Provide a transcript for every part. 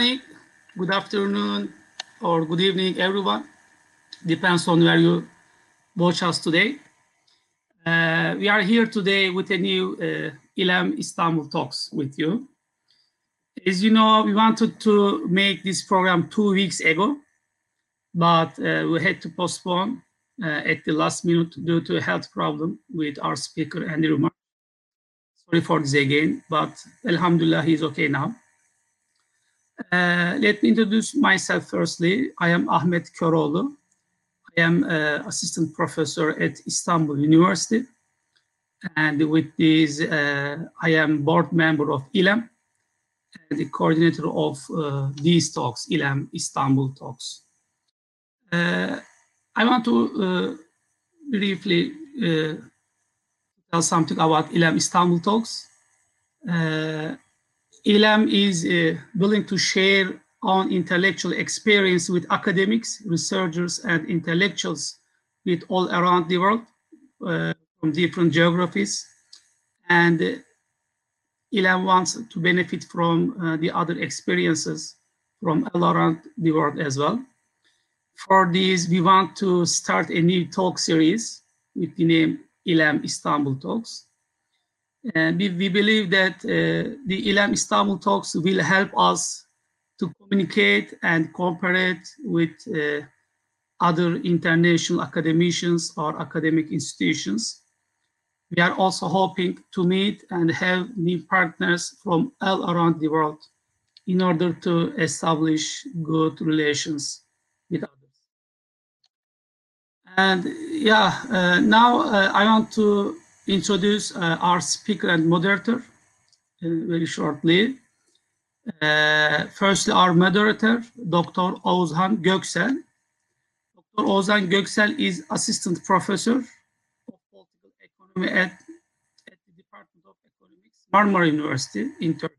morning, good afternoon, or good evening, everyone. Depends on where you watch us today. Uh, we are here today with a new uh, ILEM Istanbul Talks with you. As you know, we wanted to make this program two weeks ago, but uh, we had to postpone uh, at the last minute due to a health problem with our speaker, Andrew March. Sorry for this again, but Alhamdulillah, he's okay now. Uh, let me introduce myself firstly. I am Ahmet Köroğlu. I am uh, assistant professor at Istanbul University. And with this, uh, I am board member of ILEM and the coordinator of uh, these talks, ILEM Istanbul Talks. Uh, I want to briefly tell something about ILEM Istanbul Talks. ILEM is willing to share on intellectual experience with academics, researchers, and intellectuals with all around the world uh, from different geographies. And uh, ILEM wants to benefit from uh, the other experiences from all around the world as well. For this, we want to start a new talk series with the name ILEM Istanbul Talks. And we, we believe that uh, the ILEM Istanbul Talks will help us to communicate and cooperate with uh, other international academicians or academic institutions. We are also hoping to meet and have new partners from all around the world in order to establish good relations with others. And yeah, uh, now uh, I want to introduce uh, our speaker and moderator uh, very shortly. Uh, firstly, our moderator, Dr. Oğuzhan Göksel. Dr. Oğuzhan Göksel is assistant professor of political economy at, at the Department of Economics, Marmara University in Turkey.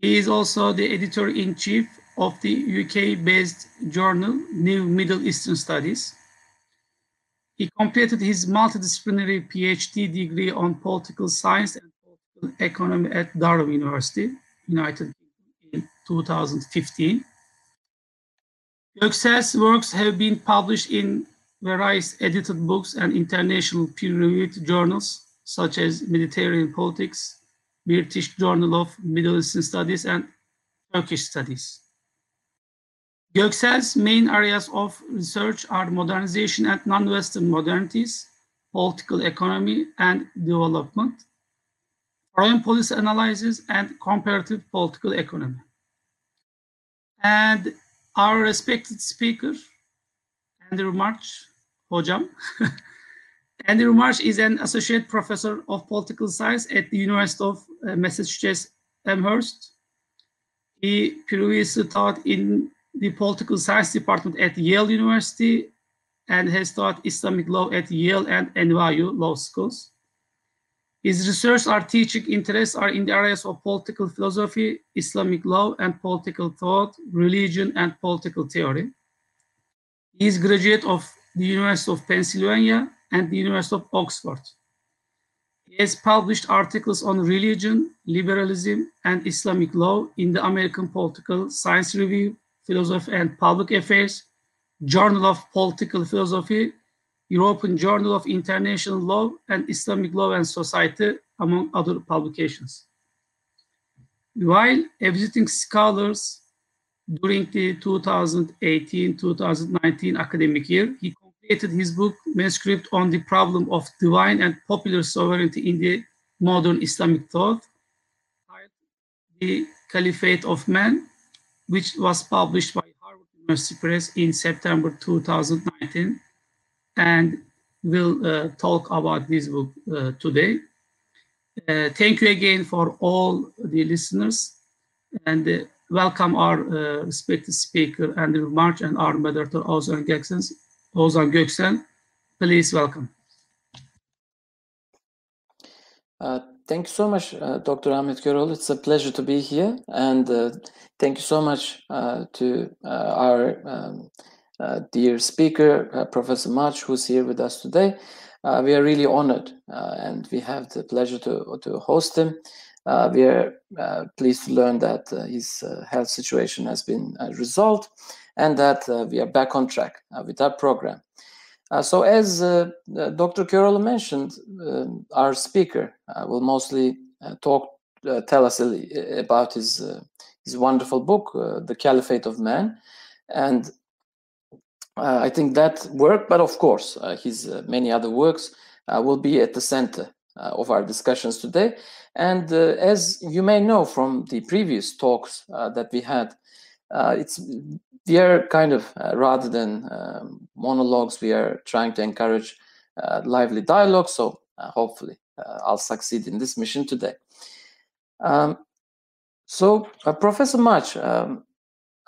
He is also the editor-in-chief of the UK-based journal New Middle Eastern Studies. He completed his multidisciplinary PhD degree on political science and political economy at Durham University, United Kingdom, in 2015. Göksel's works have been published in various edited books and international peer-reviewed journals, such as Mediterranean Politics, British Journal of Middle Eastern Studies, and Turkish Studies. Göksel's main areas of research are modernization and non-Western modernities, political economy and development, foreign policy analysis, and comparative political economy. And our respected speaker, Andrew March, Hocam. Andrew March is an associate professor of political science at the University of uh, Massachusetts Amherst. He previously taught in the political science department at Yale University and has taught Islamic law at Yale and NYU law schools. His research or teaching interests are in the areas of political philosophy, Islamic law and political thought, religion and political theory. He is graduate of the University of Pennsylvania and the University of Oxford. He has published articles on religion, liberalism, and Islamic law in the American Political Science Review, Philosophy and Public Affairs, Journal of Political Philosophy, European Journal of International Law, and Islamic Law and Society, among other publications. While visiting scholars during the 2018-2019 academic year, he completed his book manuscript on the problem of divine and popular sovereignty in the modern Islamic thought, titled the Caliphate of Man, which was published by Harvard University Press in September 2019, and we'll uh, talk about this book uh, today. Uh, thank you again for all the listeners, and uh, welcome our uh, respected speaker, Andrew March, and our moderator, Oğuzhan Göksel. Oğuzhan Göksel, please welcome. Thank you so much, uh, Dr. Ahmet Köroğlu. It's a pleasure to be here. And uh, thank you so much uh, to uh, our um, uh, dear speaker, uh, Professor March, who's here with us today. we are really honored and we have the pleasure to, to host him we are pleased to learn that his health situation has been resolved and that we are back on track with our program. Uh, so as uh, uh, Dr. Köroğlu mentioned, um, our speaker will mostly talk, tell us about his, his wonderful book, The Caliphate of Man. And uh, I think that work, but of course, uh, his uh, many other works will be at the center of our discussions today. And as you may know from the previous talks that we had, it's we are kind of rather than um, monologues, we are trying to encourage lively dialogue. So hopefully, I'll succeed in this mission today. Um, so, uh, Professor March, um,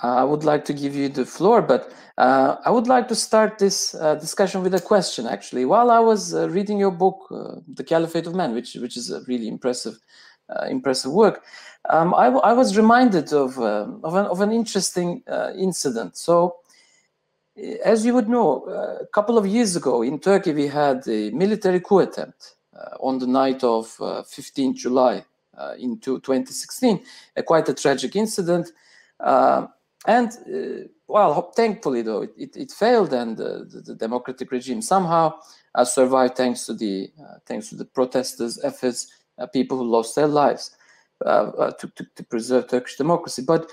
I would like to give you the floor, but uh, I would like to start this uh, discussion with a question. Actually, while I was uh, reading your book, uh, "The Caliphate of Man," which which is a really impressive, uh, impressive work, um, I, I, was reminded of uh, of an of an interesting incident. So, as you would know, a couple of years ago in Turkey, we had a military coup attempt on the night of 15 July in 2016, a quite a tragic incident. And uh, well, thankfully, though, it, it, it failed, and uh, the, the, democratic regime somehow uh, survived thanks to the uh, thanks to the protesters' efforts, uh, people who lost their lives uh, to, to, to, preserve Turkish democracy. But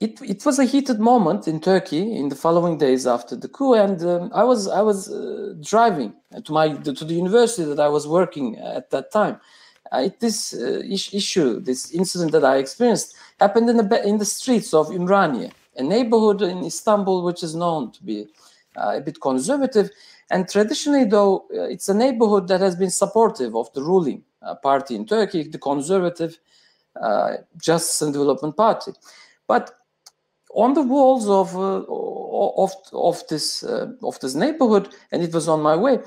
it, it was a heated moment in Turkey in the following days after the coup, and um, I was I was driving to my to the university that I was working at that time. this issue, this incident that I experienced happened in the in the streets of Ümraniye, a neighborhood in Istanbul which is known to be uh, a bit conservative. And traditionally, though, uh, it's a neighborhood that has been supportive of the ruling uh, party in Turkey, the conservative uh, Justice and Development Party. But on the walls of uh, of of this uh, of this neighborhood, and it was on my way,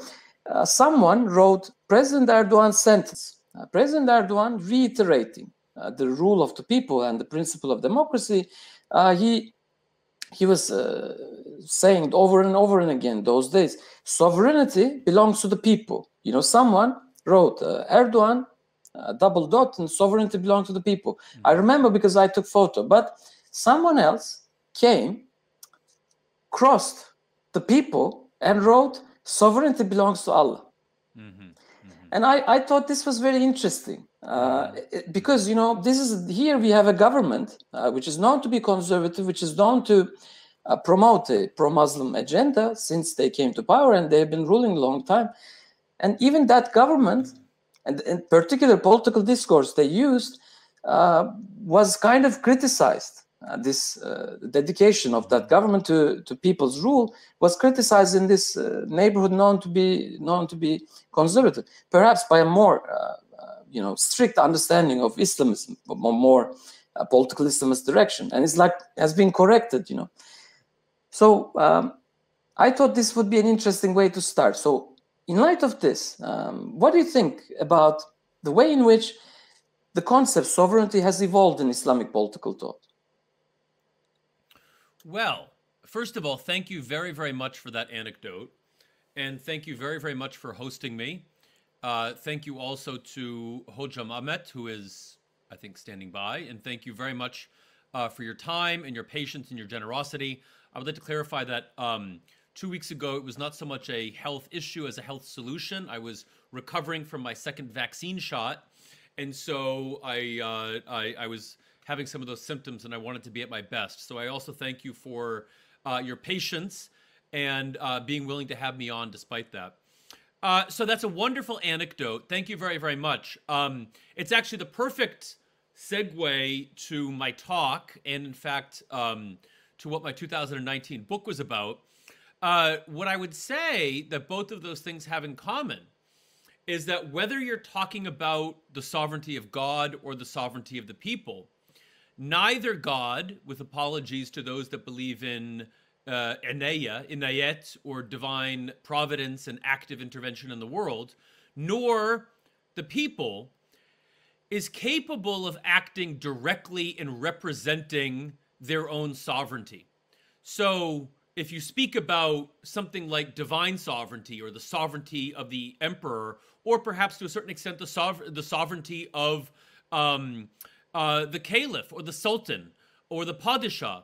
someone wrote President Erdogan's sentence. President Erdogan reiterating uh, the rule of the people and the principle of democracy, uh, he he was uh, saying over and over and again those days, sovereignty belongs to the people. You know, someone wrote Erdogan double dot and sovereignty belongs to the people. Mm-hmm. I remember because I took photo, but someone else came, crossed the people, and wrote sovereignty belongs to Allah. Mm-hmm. Mm-hmm. And I, I thought this was very interesting uh, because you know this is here we have a government uh, which is known to be conservative, which is known to uh, promote a pro-Muslim agenda since they came to power, and they've been ruling a long time. And even that government, and in particular political discourse they used, uh, was kind of criticized. Uh, this uh, dedication of that government to, to people's rule was criticized in this neighborhood known to be known to be conservative, perhaps by a more you know strict understanding of Islamism, more, more uh, political Islamist direction, and it's like has been corrected, you know. So um, I thought this would be an interesting way to start. So in light of this, um, what do you think about the way in which the concept sovereignty has evolved in Islamic political thought? Well, first of all, thank you very, very much for that anecdote. And thank you very, very much for hosting me. Uh, thank you also to Hocam Ahmet, who is, I think, standing by. And thank you very much uh, for your time and your patience and your generosity. I would like to clarify that um, two weeks ago, it was not so much a health issue as a health solution. I was recovering from my second vaccine shot. And so I, uh, I, I, was having some of those symptoms and I wanted to be at my best. So I also thank you for uh, your patience and uh, being willing to have me on despite that. Uh, so that's a wonderful anecdote. Thank you very, very much. Um, it's actually the perfect segue to my talk, and in fact, um, to what my 2019 book was about. Uh, what I would say that both of those things have in common is that whether you're talking about the sovereignty of God or the sovereignty of the people, neither God, with apologies to those that believe in uh, Inayet, or divine providence and active intervention in the world, nor the people is capable of acting directly in representing their own sovereignty. So, if you speak about something like divine sovereignty or the sovereignty of the emperor, or perhaps to a certain extent the, the sovereignty of um, uh, the caliph or the sultan or the padishah.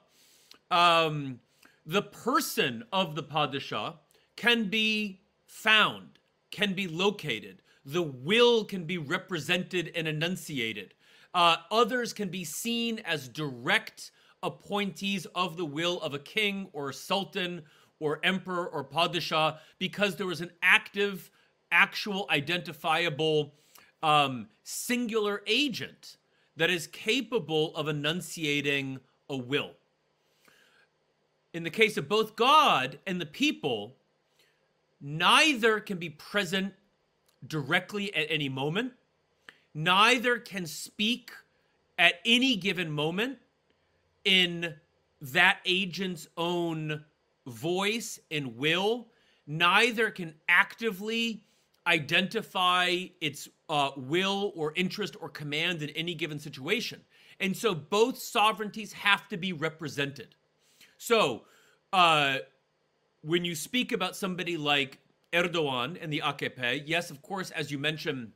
Um, the person of the padishah can be found, can be located. The will can be represented and enunciated. Uh, others can be seen as direct appointees of the will of a king or a sultan or emperor or padishah because there was an active, actual, identifiable, um, singular agent that is capable of enunciating a will. In the case of both God and the people, neither can be present directly at any moment, neither can speak at any given moment in that agent's own voice and will, neither can actively identify its uh, will or interest or command in any given situation. And so both sovereignties have to be represented. So, uh, when you speak about somebody like Erdogan and the AKP, yes, of course, as you mentioned,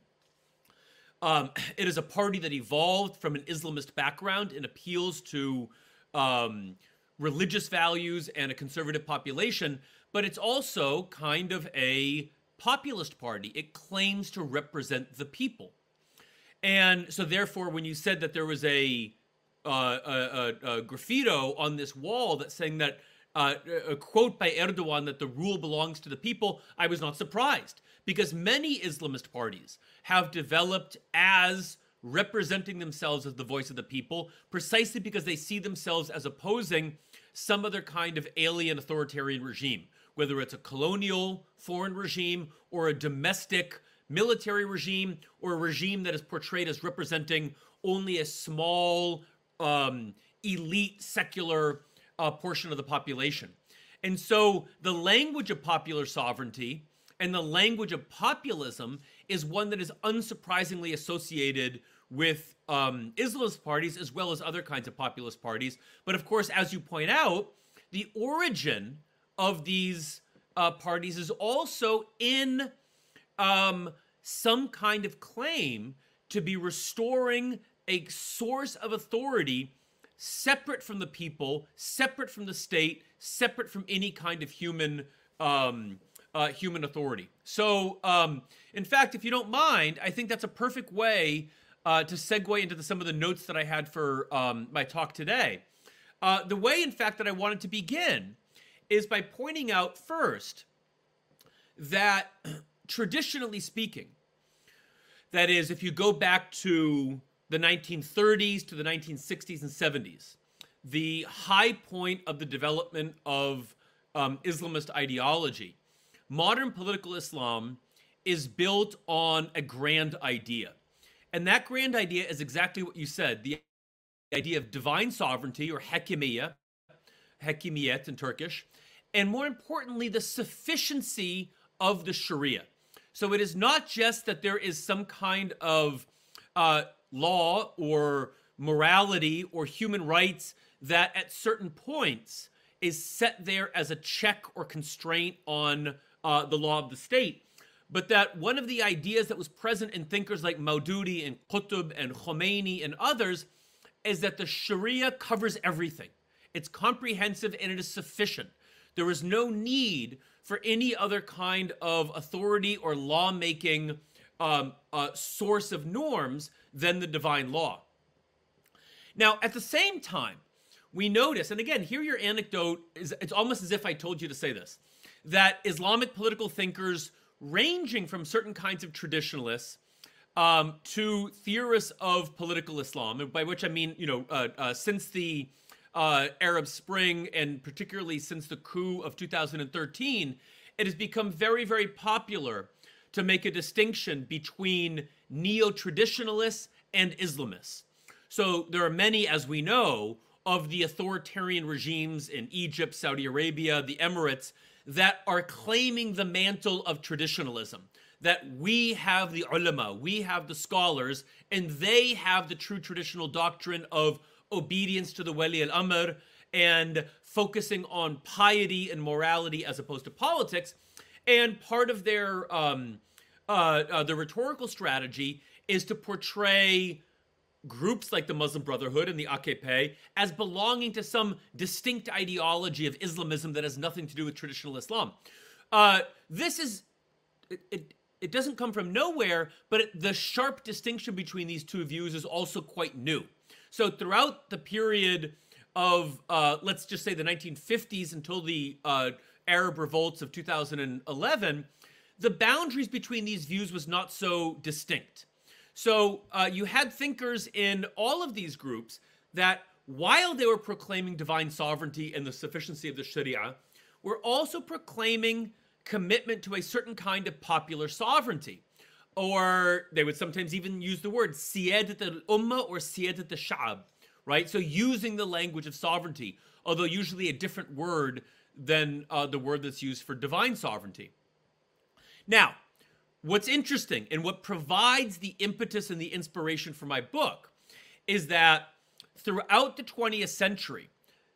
um, it is a party that evolved from an Islamist background and appeals to um, religious values and a conservative population, but it's also kind of a populist party. It claims to represent the people. And so, therefore, when you said that there was a, uh, a, a, a graffito on this wall that saying that uh, a quote by Erdogan that the rule belongs to the people, I was not surprised because many Islamist parties have developed as representing themselves as the voice of the people precisely because they see themselves as opposing some other kind of alien authoritarian regime, whether it's a colonial foreign regime or a domestic military regime or a regime that is portrayed as representing only a small um, elite secular uh, portion of the population. And so the language of popular sovereignty and the language of populism is one that is unsurprisingly associated with um, Islamist parties as well as other kinds of populist parties. But of course, as you point out, the origin of these uh, parties is also in um, some kind of claim to be restoring a source of authority separate from the people, separate from the state, separate from any kind of human um, uh, human authority. So, um, in fact, if you don't mind, I think that's a perfect way uh, to segue into the, some of the notes that I had for um, my talk today. Uh, the way, in fact, that I wanted to begin is by pointing out first that traditionally speaking, that is, if you go back to the 1930s to the 1960s and 70s, the high point of the development of um, Islamist ideology, modern political Islam is built on a grand idea. And that grand idea is exactly what you said the idea of divine sovereignty or hakimiyya, hakimiyet in Turkish, and more importantly, the sufficiency of the Sharia. So it is not just that there is some kind of uh, law or morality or human rights that at certain points is set there as a check or constraint on uh, the law of the state, but that one of the ideas that was present in thinkers like Maududi and Qutb and Khomeini and others is that the Sharia covers everything. It's comprehensive and it is sufficient. There is no need for any other kind of authority or lawmaking um, uh, source of norms than the divine law. Now, at the same time, we notice, and again, here your anecdote is it's almost as if I told you to say this, that Islamic political thinkers ranging from certain kinds of traditionalists um, to theorists of political Islam, by which I mean, you know, uh, uh, since the uh, Arab Spring and particularly since the coup of 2013, it has become very, very popular to make a distinction between neo traditionalists and Islamists. So there are many, as we know, of the authoritarian regimes in Egypt, Saudi Arabia, the Emirates that are claiming the mantle of traditionalism. That we have the ulama, we have the scholars, and they have the true traditional doctrine of obedience to the Wali al Amr and focusing on piety and morality as opposed to politics. And part of their um, uh, uh, the rhetorical strategy is to portray groups like the Muslim Brotherhood and the AKP as belonging to some distinct ideology of Islamism that has nothing to do with traditional Islam. Uh, this is it, it, it doesn't come from nowhere, but it, the sharp distinction between these two views is also quite new. So throughout the period of uh, let's just say the 1950s until the uh, Arab revolts of 2011, the boundaries between these views was not so distinct. So uh, you had thinkers in all of these groups that, while they were proclaiming divine sovereignty and the sufficiency of the Sharia, were also proclaiming commitment to a certain kind of popular sovereignty. Or they would sometimes even use the word siyadat al-ummah or siyadat al-sha'ab, right? So using the language of sovereignty, although usually a different word than uh, the word that's used for divine sovereignty. Now, what's interesting and what provides the impetus and the inspiration for my book is that throughout the 20th century,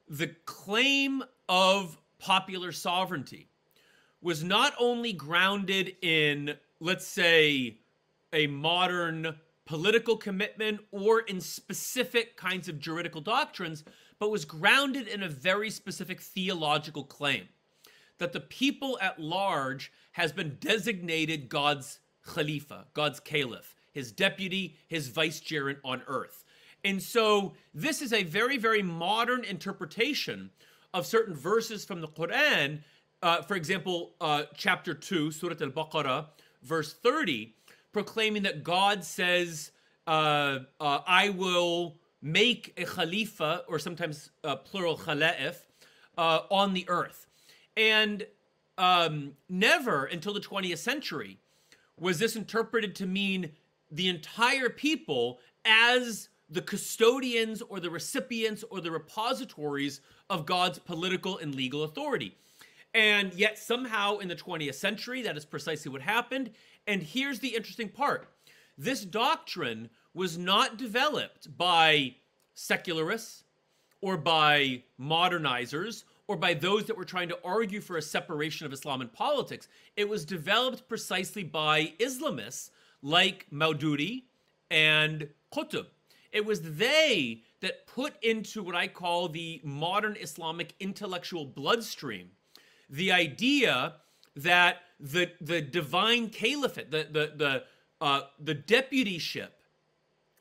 the claim of popular sovereignty was not only grounded in, let's say, a modern political commitment or in specific kinds of juridical doctrines, but was grounded in a very specific theological claim that the people at large has been designated God's Khalifa, God's Caliph, his deputy, his vicegerent on earth. And so this is a very, very modern interpretation of certain verses from the Quran. Uh, for example, uh, chapter 2, Surah Al Baqarah, verse 30, proclaiming that God says, uh, uh I will make a Khalifa, or sometimes uh, plural Khala'if, uh, on the earth. And um, never until the 20th century was this interpreted to mean the entire people as the custodians or the recipients or the repositories of God's political and legal authority. And yet, somehow in the 20th century, that is precisely what happened. And here's the interesting part this doctrine was not developed by secularists or by modernizers or by those that were trying to argue for a separation of Islam and politics. It was developed precisely by Islamists like Maududi and Qutb. It was they that put into what I call the modern Islamic intellectual bloodstream the idea that the the divine caliphate, the the the uh, the deputyship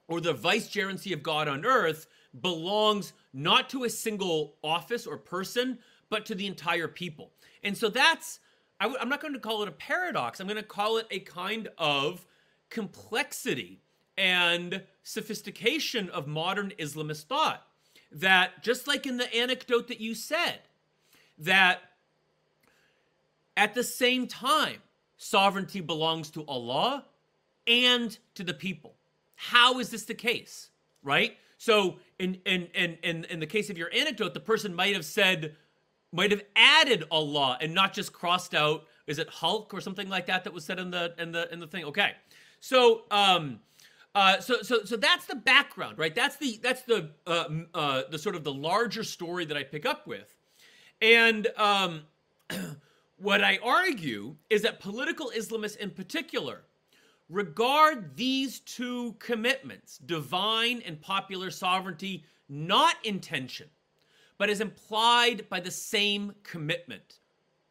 or the vicegerency of God on earth belongs not to a single office or person, but to the entire people. And so that's, i w- I'm not going to call it a paradox. I'm going to call it a kind of complexity and sophistication of modern Islamist thought. That just like in the anecdote that you said, that at the same time, sovereignty belongs to Allah and to the people. How is this the case? Right? So in in in in, in the case of your anecdote, the person might have said, might have added Allah and not just crossed out. Is it Hulk or something like that that was said in the in the in the thing? Okay, so um, uh, so so so that's the background, right? That's the that's the uh, uh, the sort of the larger story that I pick up with, and um, what I argue is that political Islamists in particular regard these two commitments, divine and popular sovereignty, not in tension, but as implied by the same commitment.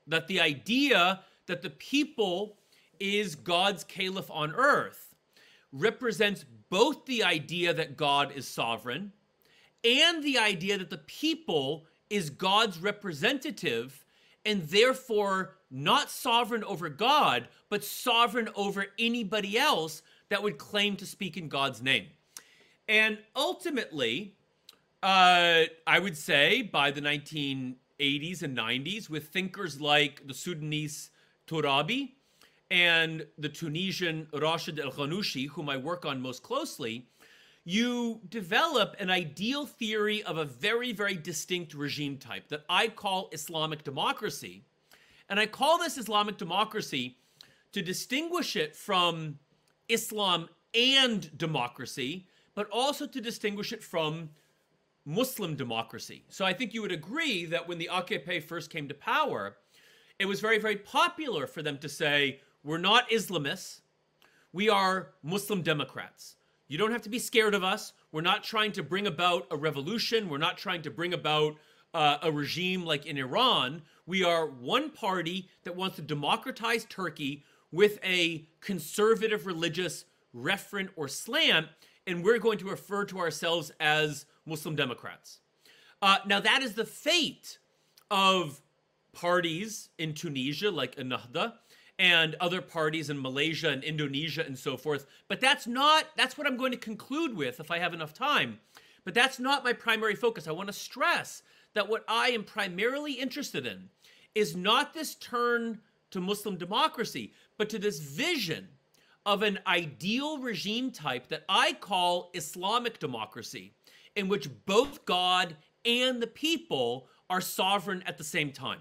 That the idea that the people is God's caliph on earth represents both the idea that God is sovereign and the idea that the people is God's representative and therefore not sovereign over God, but sovereign over anybody else that would claim to speak in God's name. And ultimately, uh, I would say by the 1980s and 90s, with thinkers like the Sudanese Turabi and the Tunisian Rashid El Ghannouchi, whom I work on most closely, you develop an ideal theory of a very, very distinct regime type that I call Islamic democracy. And I call this Islamic democracy to distinguish it from Islam and democracy, but also to distinguish it from Muslim democracy. So I think you would agree that when the AKP first came to power, it was very, very popular for them to say, we're not Islamists, we are Muslim Democrats. You don't have to be scared of us. We're not trying to bring about a revolution. We're not trying to bring about uh, a regime like in Iran. We are one party that wants to democratize Turkey with a conservative religious referent or slant, and we're going to refer to ourselves as Muslim Democrats. Uh, now, that is the fate of parties in Tunisia, like Ennahda, and other parties in Malaysia and Indonesia and so forth. But that's not, that's what I'm going to conclude with if I have enough time. But that's not my primary focus. I want to stress that what I am primarily interested in is not this turn to Muslim democracy, but to this vision of an ideal regime type that I call Islamic democracy, in which both God and the people are sovereign at the same time.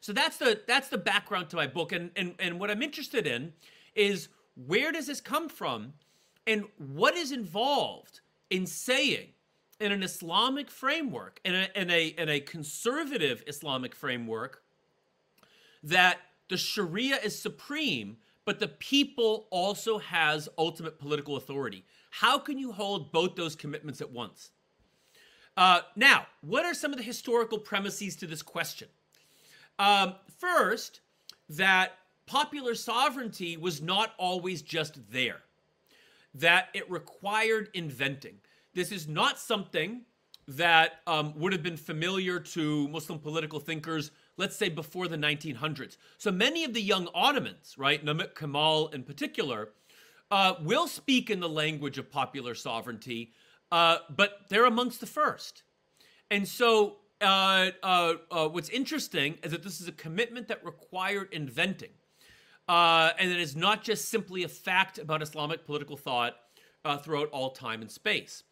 So that's the that's the background to my book, and and and what I'm interested in is where does this come from, and what is involved in saying in an Islamic framework, in a in a in a conservative Islamic framework, that the Sharia is supreme, but the people also has ultimate political authority. How can you hold both those commitments at once? Uh, now, what are some of the historical premises to this question? Um, first, that popular sovereignty was not always just there, that it required inventing. This is not something that um, would have been familiar to Muslim political thinkers, let's say before the 1900s. So many of the young Ottomans, right, Namik Kemal in particular, uh, will speak in the language of popular sovereignty, uh, but they're amongst the first. And so uh, uh, uh, what's interesting is that this is a commitment that required inventing. Uh, and it is not just simply a fact about Islamic political thought uh, throughout all time and space.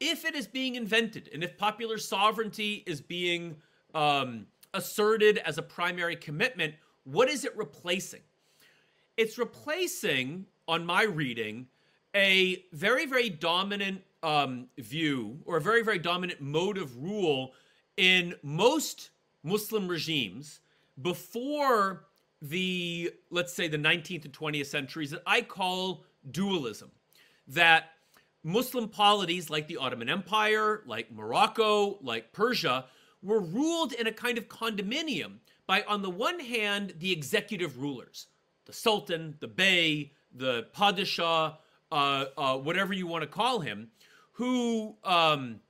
If it is being invented, and if popular sovereignty is being um, asserted as a primary commitment, what is it replacing? It's replacing, on my reading, a very, very dominant um, view or a very, very dominant mode of rule in most Muslim regimes before the, let's say, the 19th and 20th centuries that I call dualism. That Muslim polities like the Ottoman Empire, like Morocco, like Persia, were ruled in a kind of condominium by, on the one hand, the executive rulers, the Sultan, the Bey, the Padishah, uh, uh, whatever you want to call him, who um,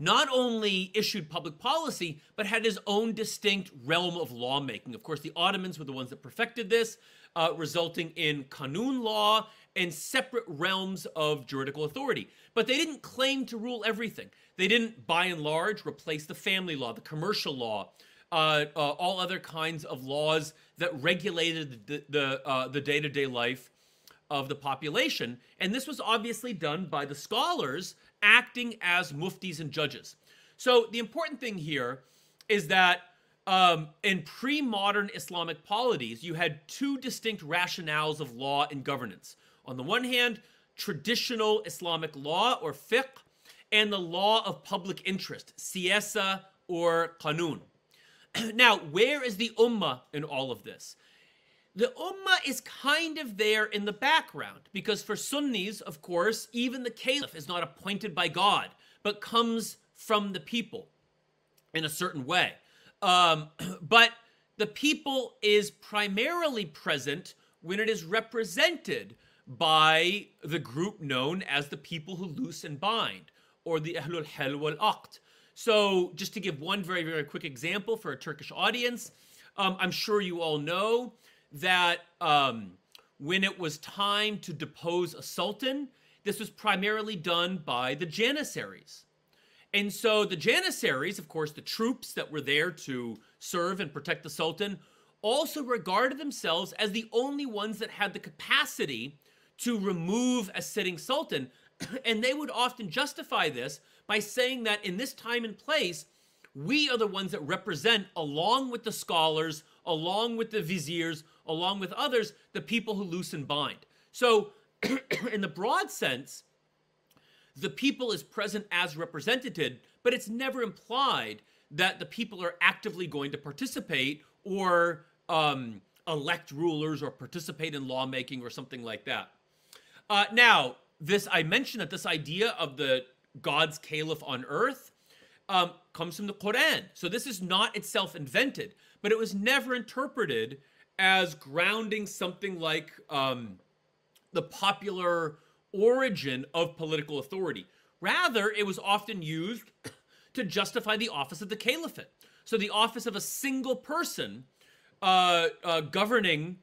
not only issued public policy, but had his own distinct realm of lawmaking. Of course, the Ottomans were the ones that perfected this, uh, resulting in Kanun law and separate realms of juridical authority. But they didn't claim to rule everything. They didn't, by and large, replace the family law, the commercial law, uh, uh, all other kinds of laws that regulated the the, uh, the day-to-day life of the population. And this was obviously done by the scholars acting as muftis and judges. So the important thing here is that um, in pre modern Islamic polities, you had two distinct rationales of law and governance. On the one hand, traditional Islamic law or fiqh, and the law of public interest, siyasa or qanun. now, where is the ummah in all of this? The ummah is kind of there in the background because for Sunnis, of course, even the caliph is not appointed by God, but comes from the people in a certain way. Um, but the people is primarily present when it is represented by the group known as the people who loose and bind, or the Ahlul Hal wal Aqd. So, just to give one very, very quick example for a Turkish audience, um, I'm sure you all know that um, when it was time to depose a sultan, this was primarily done by the Janissaries. And so the Janissaries, of course, the troops that were there to serve and protect the sultan, also regarded themselves as the only ones that had the capacity to remove a sitting sultan. and they would often justify this by saying that in this time and place, we are the ones that represent, along with the scholars, along with the viziers, along with others, the people who loose and bind. So, in the broad sense, the people is present as represented, but it's never implied that the people are actively going to participate or um, elect rulers or participate in lawmaking or something like that. Uh, now, this I mentioned that this idea of the God's caliph on earth um, comes from the Quran. So this is not itself invented, but it was never interpreted as grounding something like um, the popular origin of political authority. Rather, it was often used to justify the office of the caliphate. So the office of a single person uh, uh, governing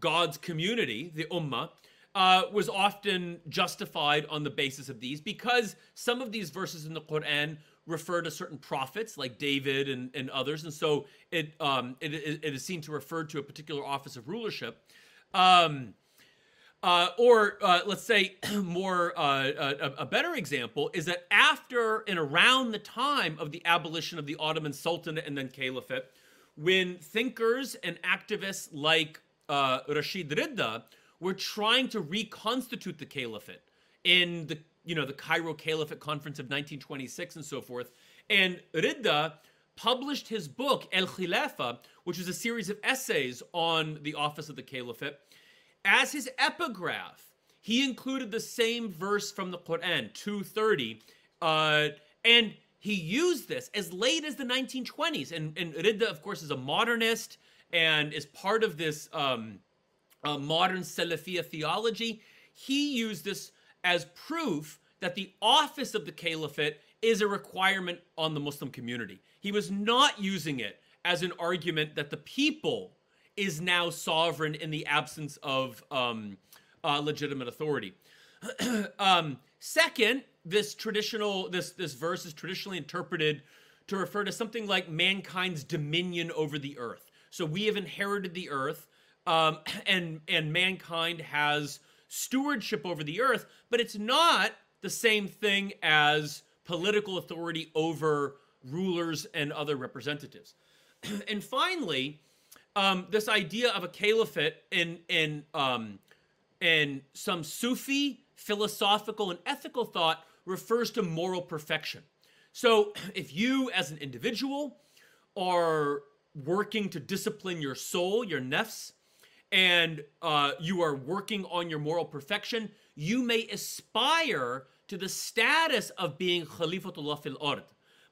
God's community, the Ummah, uh, was often justified on the basis of these because some of these verses in the Quran refer to certain prophets like David and, and others, and so it, um, it it is seen to refer to a particular office of rulership. Um, uh, or uh, let's say more uh, a, a, better example is that after and around the time of the abolition of the Ottoman Sultanate and then Caliphate, when thinkers and activists like uh, Rashid Rida were trying to reconstitute the caliphate in the you know the Cairo Caliphate Conference of 1926 and so forth. And Rida published his book El Khilafa, which was a series of essays on the office of the caliphate. As his epigraph, he included the same verse from the Quran, 230, uh, and he used this as late as the 1920s. And, and Rida, of course, is a modernist and is part of this um, uh, modern Salafia theology. He used this as proof that the office of the caliphate is a requirement on the Muslim community. He was not using it as an argument that the people is now sovereign in the absence of um, uh, legitimate authority. um, second, this traditional this this verse is traditionally interpreted to refer to something like mankind's dominion over the earth. So we have inherited the earth, um, and and mankind has stewardship over the earth, but it's not the same thing as political authority over rulers and other representatives. and finally, um, this idea of a caliphate in in um, in some Sufi philosophical and ethical thought refers to moral perfection. So, if you as an individual are working to discipline your soul, your nefs, and uh, you are working on your moral perfection, you may aspire to the status of being Khalifatullah fil ard.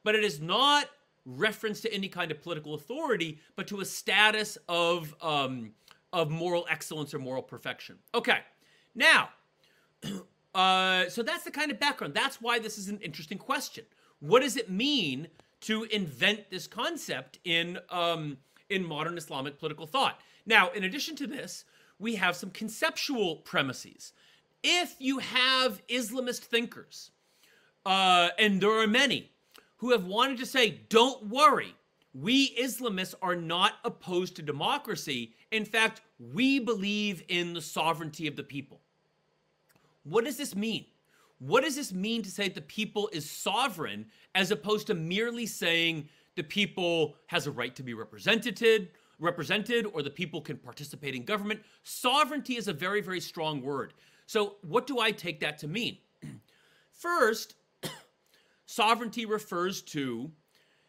But it is not reference to any kind of political authority, but to a status of um, of moral excellence or moral perfection. Okay, now, uh, so that's the kind of background. That's why this is an interesting question. What does it mean to invent this concept in um, in modern Islamic political thought? Now, in addition to this, we have some conceptual premises. If you have Islamist thinkers, uh, and there are many who have wanted to say, don't worry, we Islamists are not opposed to democracy. In fact, we believe in the sovereignty of the people. What does this mean? What does this mean to say the people is sovereign as opposed to merely saying the people has a right to be represented, represented or the people can participate in government? Sovereignty is a very very strong word. So, what do I take that to mean? First, Sovereignty refers to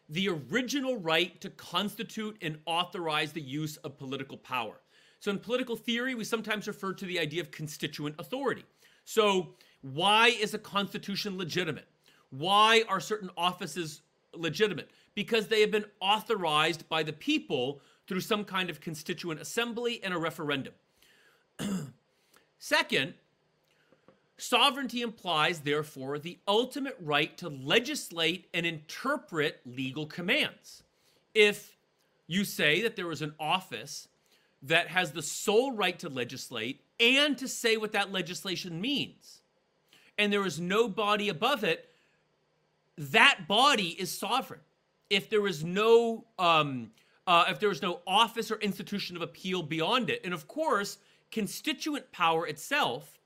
the original right to constitute and authorize the use of political power. So, in political theory, we sometimes refer to the idea of constituent authority. So, why is a constitution legitimate? Why are certain offices legitimate? Because they have been authorized by the people through some kind of constituent assembly and a referendum. Second, Sovereignty implies, therefore, the ultimate right to legislate and interpret legal commands. If you say that there is an office that has the sole right to legislate and to say what that legislation means, and there is no body above it, that body is sovereign. If there is no um, uh, if there is no office or institution of appeal beyond it, and of course, constituent power itself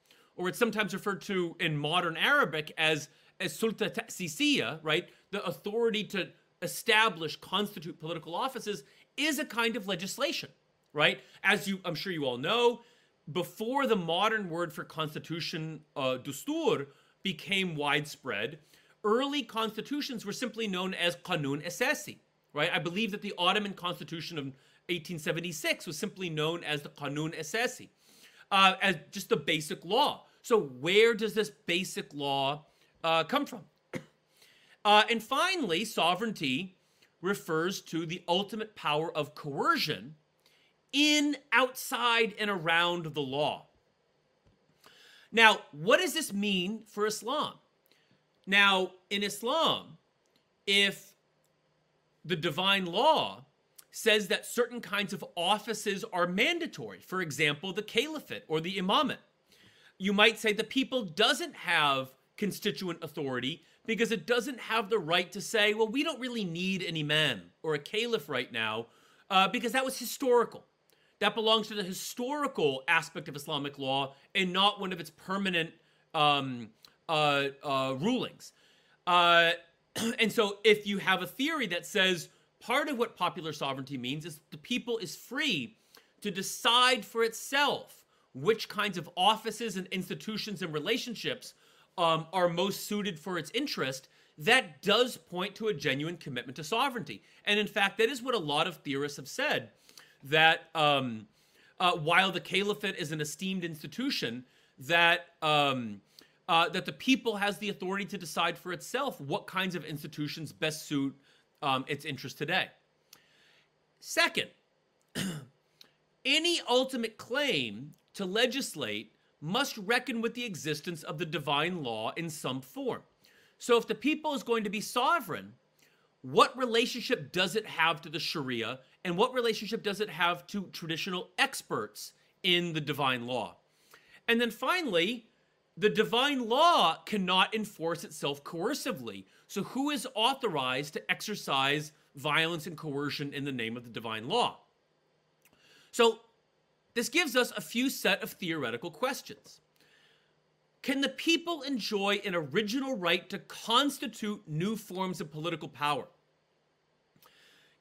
or it's sometimes referred to in modern Arabic as, as sulta right? The authority to establish, constitute political offices is a kind of legislation, right? As you, I'm sure you all know, before the modern word for constitution, uh, dustur, became widespread, early constitutions were simply known as qanun asasi, right? I believe that the Ottoman constitution of 1876 was simply known as the qanun asasi, uh, as just the basic law. So, where does this basic law uh, come from? Uh, and finally, sovereignty refers to the ultimate power of coercion in, outside, and around the law. Now, what does this mean for Islam? Now, in Islam, if the divine law says that certain kinds of offices are mandatory, for example, the caliphate or the imamate, you might say the people doesn't have constituent authority because it doesn't have the right to say, well, we don't really need an imam or a caliph right now uh, because that was historical. That belongs to the historical aspect of Islamic law and not one of its permanent um, uh, uh, rulings. And so, if you have a theory that says part of what popular sovereignty means is the people is free to decide for itself which kinds of offices and institutions and relationships um, are most suited for its interest, that does point to a genuine commitment to sovereignty. And in fact, that is what a lot of theorists have said that um, uh, while the caliphate is an esteemed institution, that um, uh, that the people has the authority to decide for itself what kinds of institutions best suit um, its interests today. Second, any ultimate claim to legislate must reckon with the existence of the divine law in some form. So, if the people is going to be sovereign, what relationship does it have to the Sharia, and what relationship does it have to traditional experts in the divine law? And then finally, the divine law cannot enforce itself coercively. So, who is authorized to exercise violence and coercion in the name of the divine law? So, this gives us a few set of theoretical questions. Can the people enjoy an original right to constitute new forms of political power?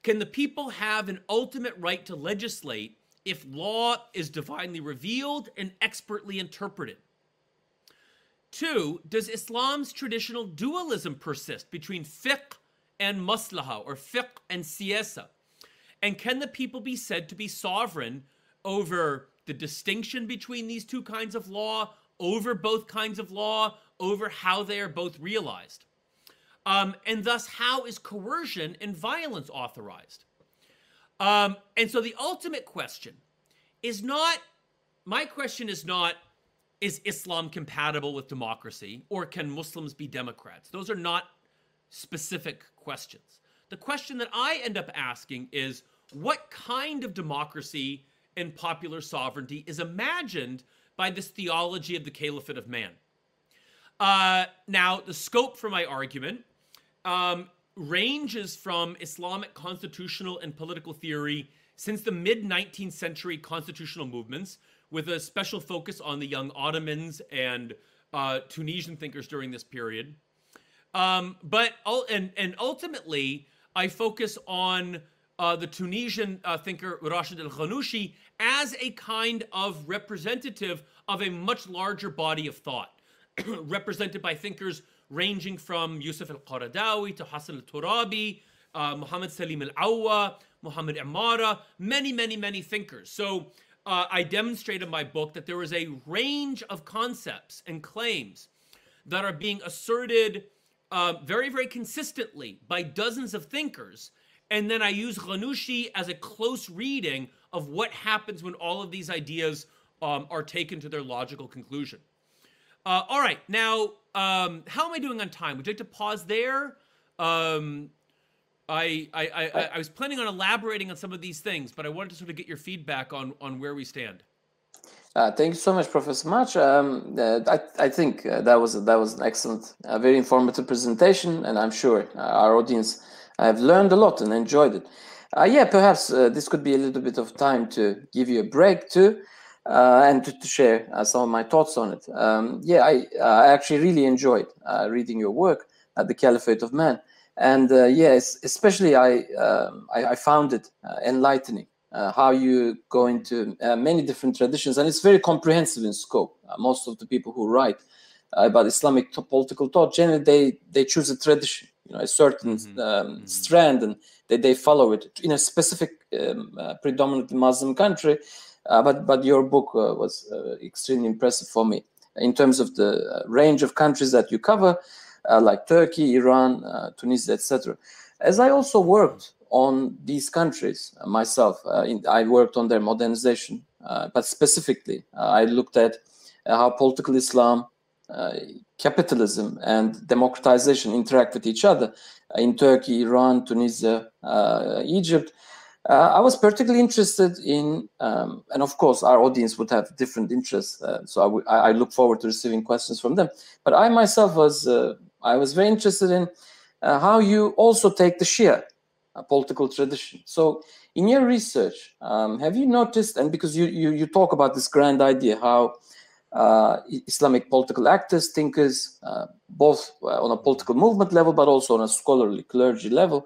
Can the people have an ultimate right to legislate if law is divinely revealed and expertly interpreted? Two, does Islam's traditional dualism persist between fiqh and maslaha, or fiqh and siyasa? And can the people be said to be sovereign over the distinction between these two kinds of law, over both kinds of law, over how they are both realized. Um, and thus, how is coercion and violence authorized? Um, and so the ultimate question is not, my question is not, is Islam compatible with democracy or can Muslims be Democrats? Those are not specific questions. The question that I end up asking is what kind of democracy and popular sovereignty is imagined by this theology of the caliphate of man. Uh, now, the scope for my argument um, ranges from Islamic constitutional and political theory since the mid 19th century constitutional movements, with a special focus on the young Ottomans and uh, Tunisian thinkers during this period. Um, but and and ultimately, I focus on uh, the Tunisian uh, thinker Rashid al Ghannouchi as a kind of representative of a much larger body of thought, represented by thinkers ranging from Yusuf al Qaradawi to Hassan al Turabi, uh, Muhammad Salim al Awa, Muhammad Imara, many, many, many thinkers. So uh, I demonstrate in my book that there is a range of concepts and claims that are being asserted uh, very, very consistently by dozens of thinkers and then I use Ghannouchi as a close reading of what happens when all of these ideas um, are taken to their logical conclusion. Uh, all right, now, um, how am I doing on time? Would you like to pause there? Um, I, I, I, I, was planning on elaborating on some of these things, but I wanted to sort of get your feedback on, on where we stand. Uh, thank you so much, Professor March. Um, uh, I, I think uh, that was that was an excellent, uh, very informative presentation, and I'm sure uh, our audience I've learned a lot and enjoyed it. Uh, yeah, perhaps uh, this could be a little bit of time to give you a break too, uh, and to, to share uh, some of my thoughts on it. Um, yeah, I, uh, I actually really enjoyed uh, reading your work at the Caliphate of Man, and yes, especially I, um, I, I found it enlightening. how you go into many different traditions, and it's very comprehensive in scope. most of the people who write about Islamic political thought generally they they choose a tradition you know a certain mm-hmm. Um, mm-hmm. strand and they, they follow it in a specific um, uh, predominantly muslim country uh, but but your book uh, was uh, extremely impressive for me in terms of the range of countries that you cover, Uh, like Turkey, Iran, uh, Tunisia, etc. As I also worked on these countries uh, myself, in, I worked on their modernization, but specifically, I looked at how political Islam uh, capitalism and democratization interact with each other in Turkey, Iran, Tunisia, uh, Egypt. Uh, I was particularly interested in, um, and of course, our audience would have different interests. so I, look forward to receiving questions from them. But I myself was, I was very interested in how you also take the Shia political tradition. So, in your research, um, have you noticed, and because you, you, you talk about this grand idea, how uh, Islamic political actors, thinkers, uh, both uh, on a political movement level, but also on a scholarly clergy level,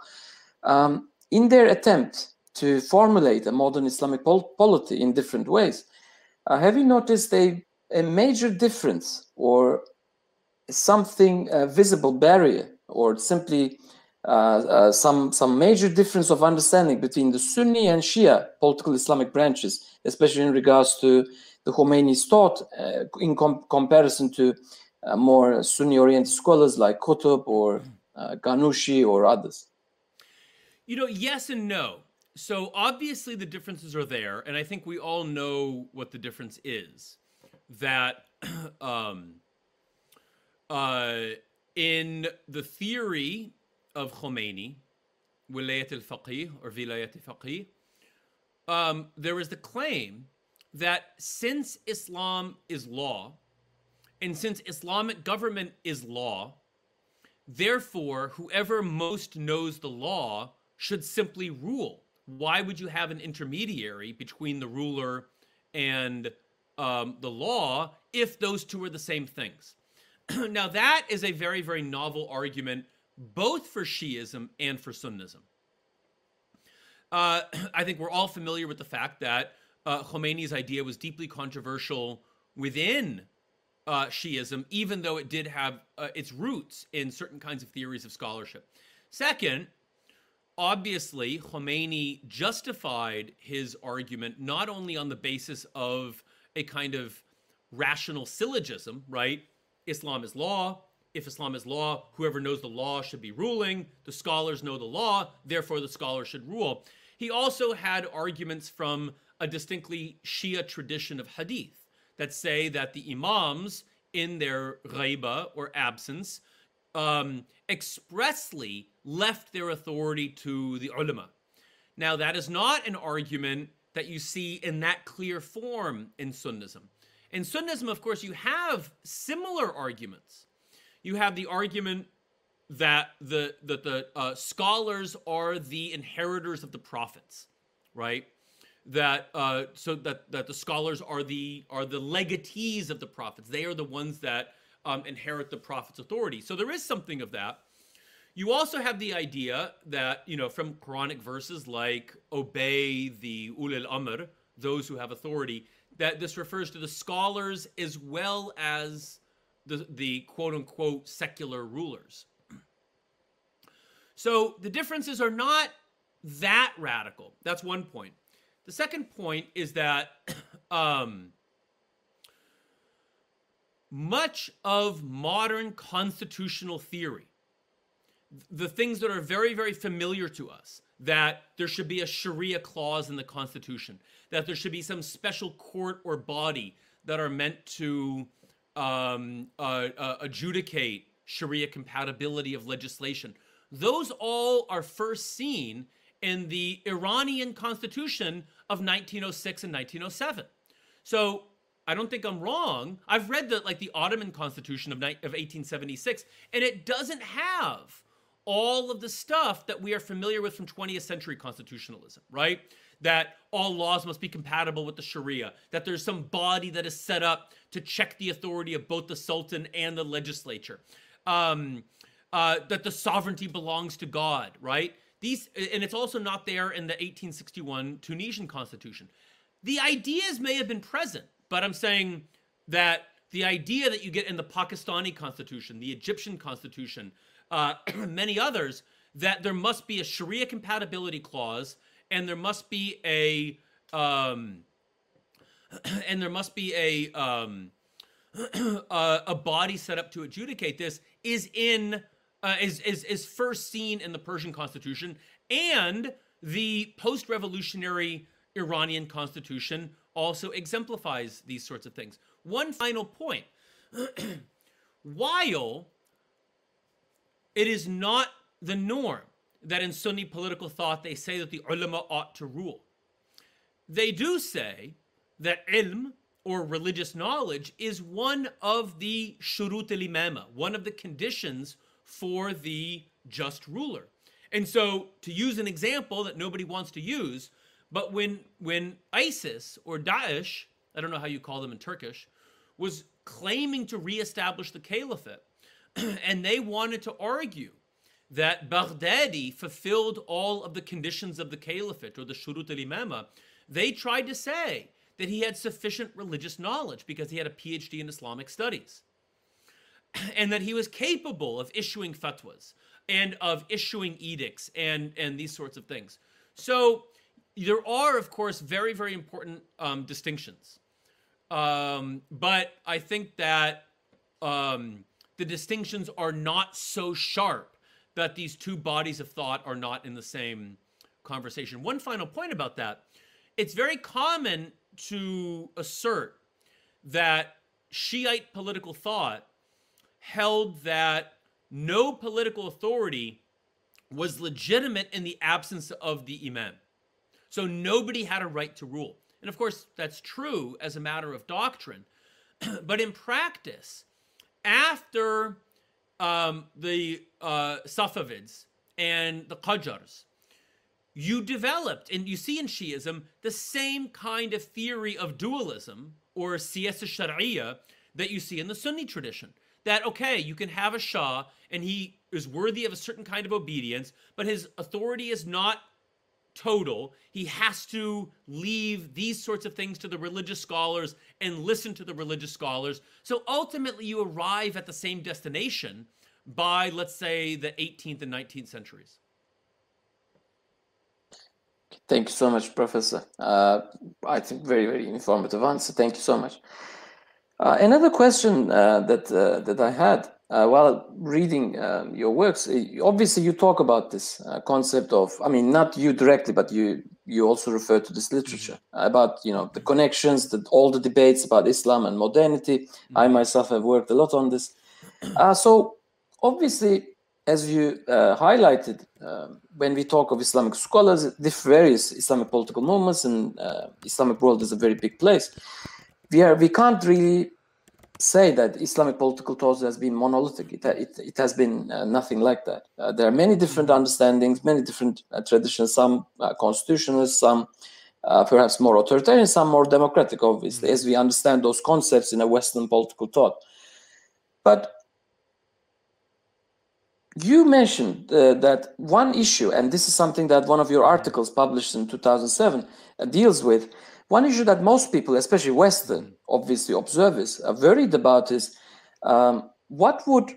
um, in their attempt to formulate a modern Islamic pol polity in different ways. Uh, have you noticed a, a major difference or something uh, visible barrier or simply uh, some some major difference of understanding between the Sunni and Shia political Islamic branches, especially in regards to the Khomeini's thought uh, in com comparison to uh, more Sunni-oriented scholars like Qutb or uh, or others? You know, yes and no. So obviously the differences are there, and I think we all know what the difference is. That um, uh, in the theory of Khomeini, Wilayat al-Faqih or Vilayat al-Faqih, um, there is the claim that since Islam is law, and since Islamic government is law, therefore, whoever most knows the law should simply rule. Why would you have an intermediary between the ruler and um, the law if those two are the same things? now, that is a very, very novel argument, both for Shiism and for Sunnism. Uh, I think we're all familiar with the fact that uh, Khomeini's idea was deeply controversial within uh, Shiism, even though it did have uh, its roots in certain kinds of theories of scholarship. Second, obviously, Khomeini justified his argument not only on the basis of a kind of rational syllogism, right? Islam is law. If Islam is law, whoever knows the law should be ruling. The scholars know the law, therefore the scholars should rule. He also had arguments from a distinctly Shia tradition of hadith that say that the imams, in their ghaiba or absence, um, expressly left their authority to the ulama. Now, that is not an argument that you see in that clear form in Sunnism. In Sunnism, of course, you have similar arguments. You have the argument that the that the uh, scholars are the inheritors of the prophets, right? that uh, so that that the scholars are the are the legatees of the prophets. They are the ones that um, inherit the prophet's authority. So there is something of that. You also have the idea that you know from Quranic verses like obey the ulil amr, those who have authority, that this refers to the scholars as well as the the quote unquote secular rulers. So the differences are not that radical. That's one point. The second point is that um, much of modern constitutional theory, the things that are very, very familiar to us, that there should be a Sharia clause in the Constitution, that there should be some special court or body that are meant to um, uh, uh, adjudicate Sharia compatibility of legislation. Those all are first seen in the Iranian constitution of 1906 and 1907. So I don't think I'm wrong. I've read the like the Ottoman constitution of, of 1876, and it doesn't have all of the stuff that we are familiar with from 20th century constitutionalism, right? That all laws must be compatible with the Sharia, that there's some body that is set up to check the authority of both the Sultan and the legislature, um, uh, that the sovereignty belongs to God, right? These, and it's also not there in the 1861 Tunisian constitution. The ideas may have been present, but I'm saying that the idea that you get in the Pakistani constitution, the Egyptian constitution, uh, many others, that there must be a Sharia compatibility clause and there must be a um, and there must be a um, uh, a body set up to adjudicate this is in uh, is, is is first seen in the Persian constitution and the post-revolutionary Iranian constitution also exemplifies these sorts of things. One final point. While it is not the norm that in Sunni political thought they say that the ulama ought to rule, they do say that ilm or religious knowledge is one of the shurut al-imama, one of the conditions for the just ruler. And so to use an example that nobody wants to use, but when when ISIS or Daesh, I don't know how you call them in Turkish, was claiming to reestablish the caliphate, and they wanted to argue that Baghdadi fulfilled all of the conditions of the caliphate or the shurut al-imama, they tried to say that he had sufficient religious knowledge because he had a PhD in Islamic studies and that he was capable of issuing fatwas and of issuing edicts and and these sorts of things. So there are, of course, very very important um, distinctions, um, but I think that um, the distinctions are not so sharp that these two bodies of thought are not in the same conversation. One final point about that: it's very common to assert that Shiite political thought held that no political authority was legitimate in the absence of the imam. So nobody had a right to rule. And of course, that's true as a matter of doctrine. but in practice, after um, the uh, Safavids and the Qajars, you developed, and you see in Shiism, the same kind of theory of dualism or siyasa sharia that you see in the Sunni tradition. That okay, you can have a Shah and he is worthy of a certain kind of obedience, but his authority is not total. He has to leave these sorts of things to the religious scholars and listen to the religious scholars. So ultimately, you arrive at the same destination by, let's say, the 18th and 19th centuries. Thank you so much, Professor. Uh, I think very, very informative answer. Thank you so much. Uh, another question uh, that uh, that I had uh, while reading um, your works, uh, obviously you talk about this uh, concept of, I mean, not you directly, but you you also refer to this literature mm-hmm. about you know the connections, that all the debates about Islam and modernity. Mm-hmm. I myself have worked a lot on this. so obviously, as you highlighted, um, when we talk of Islamic scholars, this various Islamic political movements and Islamic world is a very big place we are we can't really say that Islamic political thought has been monolithic. It, it, it has been uh, nothing like that. Uh, there are many different mm-hmm. understandings, many different uh, traditions, some uh, constitutionalist, some uh, perhaps more authoritarian, some more democratic, obviously, mm-hmm. as we understand those concepts in a Western political thought. But you mentioned uh, that one issue, and this is something that one of your articles published in 2007 deals with, one issue that most people, especially Western, obviously observers, are worried about is um, what would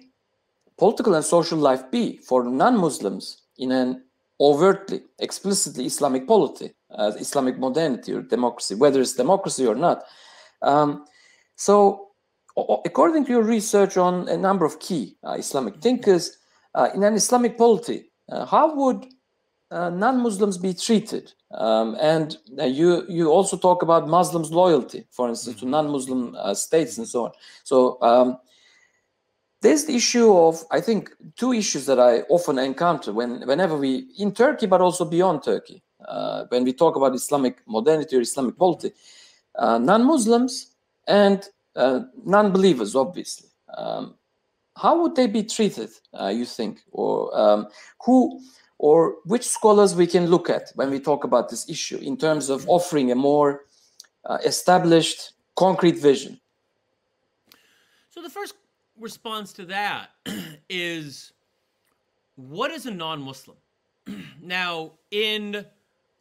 political and social life be for non-Muslims in an overtly, explicitly Islamic polity, uh, Islamic modernity or democracy, whether it's democracy or not. Um, so, according to your research on a number of key uh, Islamic thinkers, uh, in an Islamic polity, uh, how would uh, non-Muslims be treated? Um, and uh, you you also talk about Muslims' loyalty, for instance, to mm-hmm. non-Muslim uh, states and so on. So um, there's the issue of I think two issues that I often encounter when whenever we in Turkey, but also beyond Turkey, uh, when we talk about Islamic modernity or Islamic polity, uh, non-Muslims and uh, non-believers, obviously. Um, how would they be treated? you think, or um, who? Or which scholars we can look at when we talk about this issue in terms of offering a more uh, established concrete vision. So the first response to that is what is a non-muslim? Now in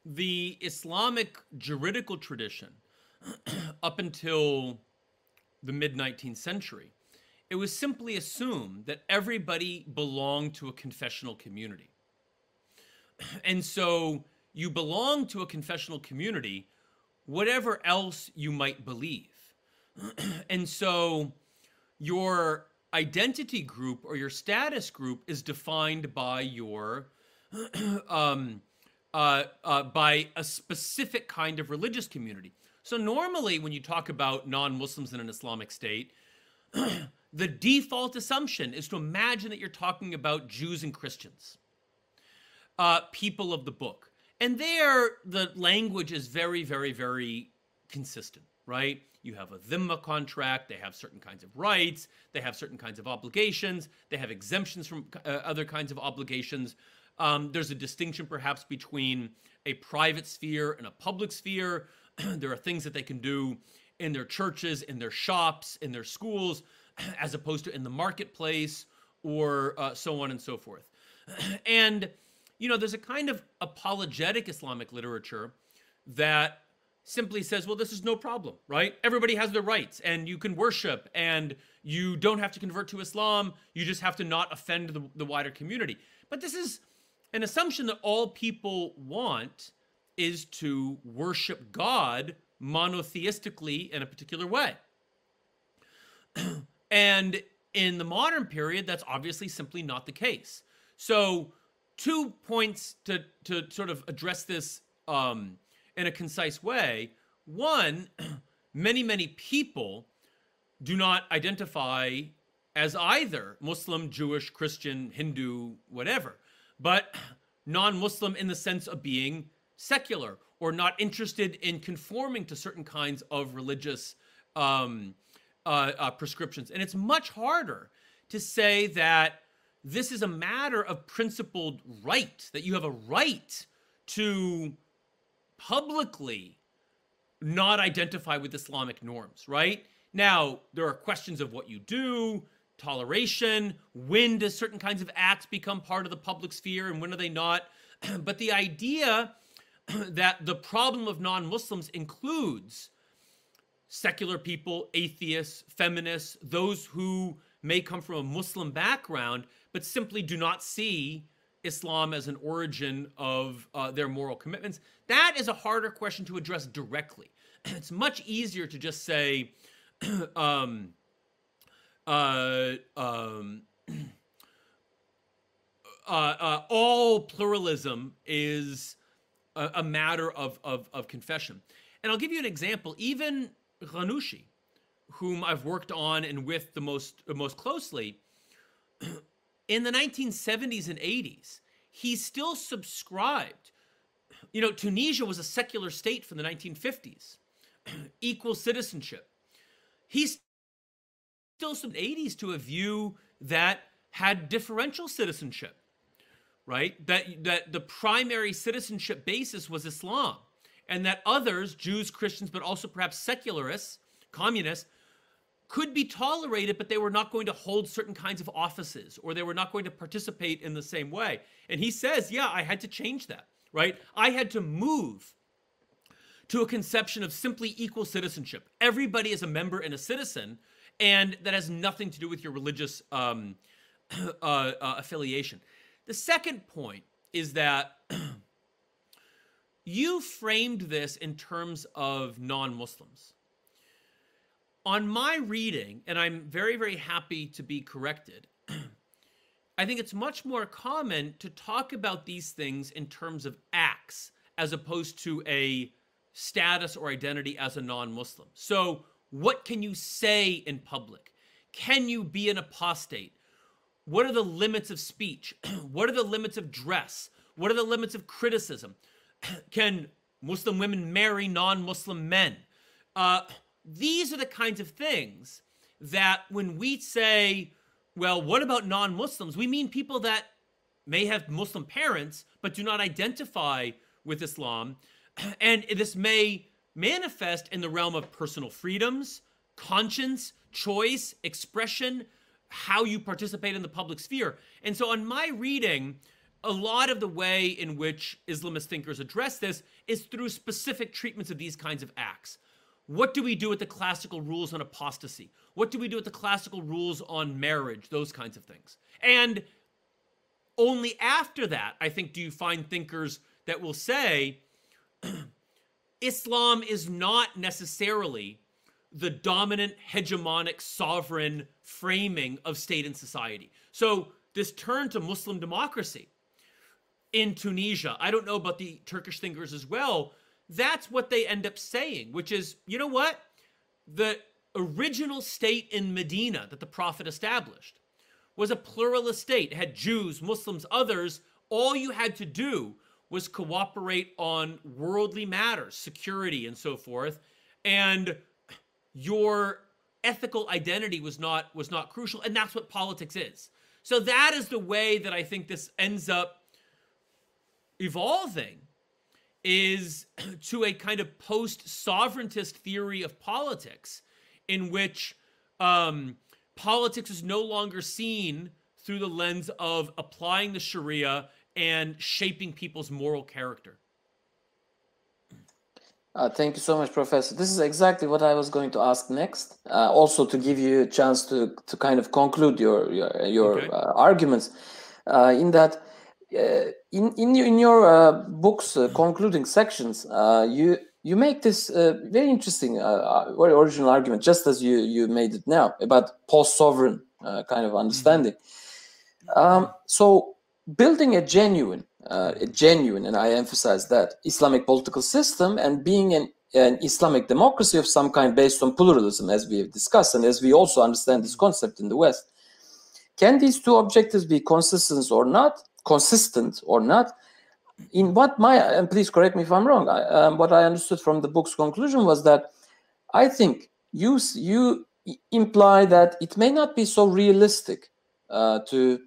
the islamic juridical tradition up until the mid 19th century it was simply assumed that everybody belonged to a confessional community and so you belong to a confessional community, whatever else you might believe. and so your identity group or your status group is defined by your um, uh, uh, by a specific kind of religious community. So normally, when you talk about non-Muslims in an Islamic state, the default assumption is to imagine that you're talking about Jews and Christians, uh, people of the book, and there the language is very, very, very consistent, right? You have a dhimma contract, they have certain kinds of rights, they have certain kinds of obligations, they have exemptions from uh, other kinds of obligations. Um, there's a distinction perhaps between a private sphere and a public sphere. there are things that they can do in their churches, in their shops, in their schools, as opposed to in the marketplace or uh, so on and so forth. and, you know, there's a kind of apologetic Islamic literature that simply says, well, this is no problem, right? Everybody has their rights and you can worship and you don't have to convert to Islam. You just have to not offend the, the wider community. But this is an assumption that all people want is to worship God monotheistically in a particular way. and in the modern period, that's obviously simply not the case. So, two points to, to sort of address this um, in a concise way. One, many, many people do not identify as either Muslim, Jewish, Christian, Hindu, whatever, but non Muslim in the sense of being secular or not interested in conforming to certain kinds of religious um, uh, uh, prescriptions. And it's much harder to say that this is a matter of principled right, that you have a right to publicly not identify with Islamic norms, right? Now, there are questions of what you do, toleration, when does certain kinds of acts become part of the public sphere and when are they not? but the idea that the problem of non Muslims includes secular people, atheists, feminists, those who may come from a Muslim background, but simply do not see Islam as an origin of uh, their moral commitments. That is a harder question to address directly. it's much easier to just say, um, uh, um, uh, uh, all pluralism is a, a matter of, of, of, confession. And I'll give you an example. Even Ghannouchi, whom I've worked on and with the most, most closely, in the 1970s and 80s, he still subscribed. You know, Tunisia was a secular state from the 1950s, equal citizenship. He's still some 80s to a view that had differential citizenship right? That that the primary citizenship basis was Islam, and that others, Jews, Christians, but also perhaps secularists, communists, could be tolerated, but they were not going to hold certain kinds of offices or they were not going to participate in the same way. And he says, yeah, I had to change that, right? I had to move to a conception of simply equal citizenship. Everybody is a member and a citizen, and that has nothing to do with your religious um, uh, uh, affiliation. The second point is that you framed this in terms of non Muslims. On my reading, and I'm very, very happy to be corrected, I think it's much more common to talk about these things in terms of acts as opposed to a status or identity as a non Muslim. So, what can you say in public? Can you be an apostate? What are the limits of speech? what are the limits of dress? What are the limits of criticism? Can Muslim women marry non Muslim men? Uh, these are the kinds of things that when we say, well, what about non Muslims? We mean people that may have Muslim parents but do not identify with Islam. And this may manifest in the realm of personal freedoms, conscience, choice, expression, how you participate in the public sphere. And so, on my reading, a lot of the way in which Islamist thinkers address this is through specific treatments of these kinds of acts. What do we do with the classical rules on apostasy? What do we do with the classical rules on marriage? Those kinds of things. And only after that, I think, do you find thinkers that will say Islam is not necessarily the dominant hegemonic sovereign framing of state and society. So this turn to Muslim democracy in Tunisia, I don't know about the Turkish thinkers as well, that's what they end up saying, which is, you know what? The original state in Medina that the prophet established was a pluralist state. It had Jews, Muslims, others. All you had to do was cooperate on worldly matters, security, and so forth. And your ethical identity was not was not crucial and that's what politics is so that is the way that i think this ends up evolving is to a kind of post sovereigntist theory of politics in which um, politics is no longer seen through the lens of applying the sharia and shaping people's moral character uh, thank you so much, Professor. This is exactly what I was going to ask next. Uh, also, to give you a chance to to kind of conclude your your, your okay. uh, arguments, uh, in that in in in your uh, books concluding sections, you you make this very interesting, very original argument, just as you you made it now about post sovereign kind of understanding. Mm-hmm. Um, so, building a genuine uh, a genuine, and I emphasize that, Islamic political system and being an, an Islamic democracy of some kind based on pluralism, as we have discussed, and as we also understand this concept in the West. Can these two objectives be consistent or not? Consistent or not? In what my and please correct me if I'm wrong. I, um, what I understood from the book's conclusion was that I think you you imply that it may not be so realistic uh, to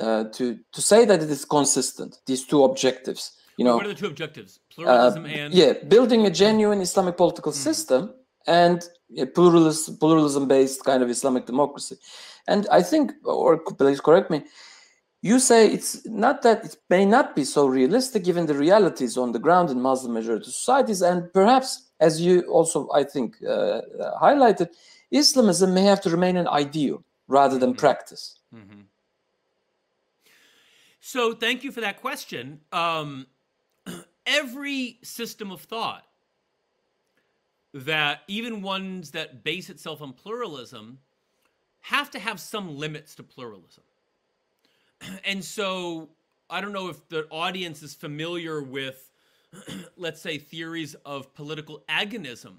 uh, to to say that it is consistent these two objectives you know what are the two objectives pluralism uh, and yeah building a genuine islamic political mm. system and a pluralist pluralism based kind of islamic democracy and i think or please correct me you say it's not that it may not be so realistic given the realities on the ground in muslim majority societies and perhaps as you also i think uh, highlighted islamism may have to remain an ideal rather than mm-hmm. practice mm-hmm. So thank you for that question. Um, every system of thought that even ones that base itself on pluralism have to have some limits to pluralism. And so I don't know if the audience is familiar with, let's say, theories of political agonism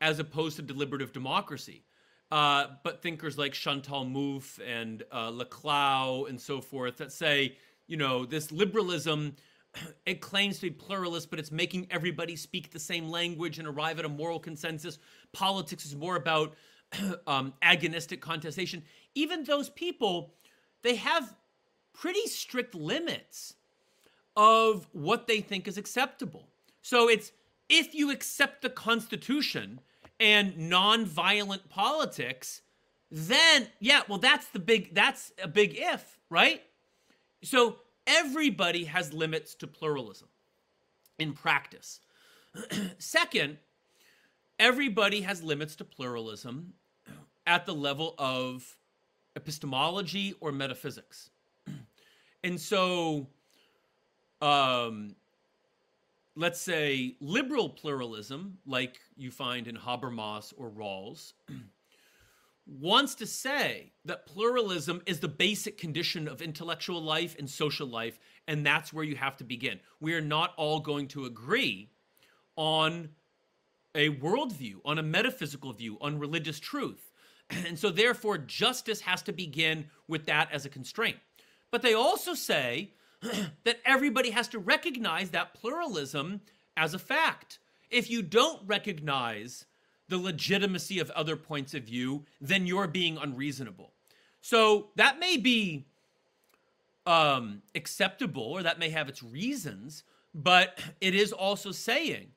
as opposed to deliberative democracy. Uh, but thinkers like Chantal Mouffe and uh, Laclau and so forth that say you know, this liberalism, it claims to be pluralist, but it's making everybody speak the same language and arrive at a moral consensus. Politics is more about um, agonistic contestation. Even those people, they have pretty strict limits of what they think is acceptable. So it's if you accept the Constitution and nonviolent politics, then yeah, well that's the big that's a big if, right? So everybody has limits to pluralism in practice. Second, everybody has limits to pluralism at the level of epistemology or metaphysics. And so, um, let's say liberal pluralism, like you find in Habermas or Rawls, wants to say that pluralism is the basic condition of intellectual life and social life, and that's where you have to begin. We are not all going to agree on a worldview, on a metaphysical view, on religious truth. And so, therefore, justice has to begin with that as a constraint. But they also say that everybody has to recognize that pluralism as a fact. If you don't recognize the legitimacy of other points of view, then you're being unreasonable. So that may be um, acceptable or that may have its reasons, but it is also saying,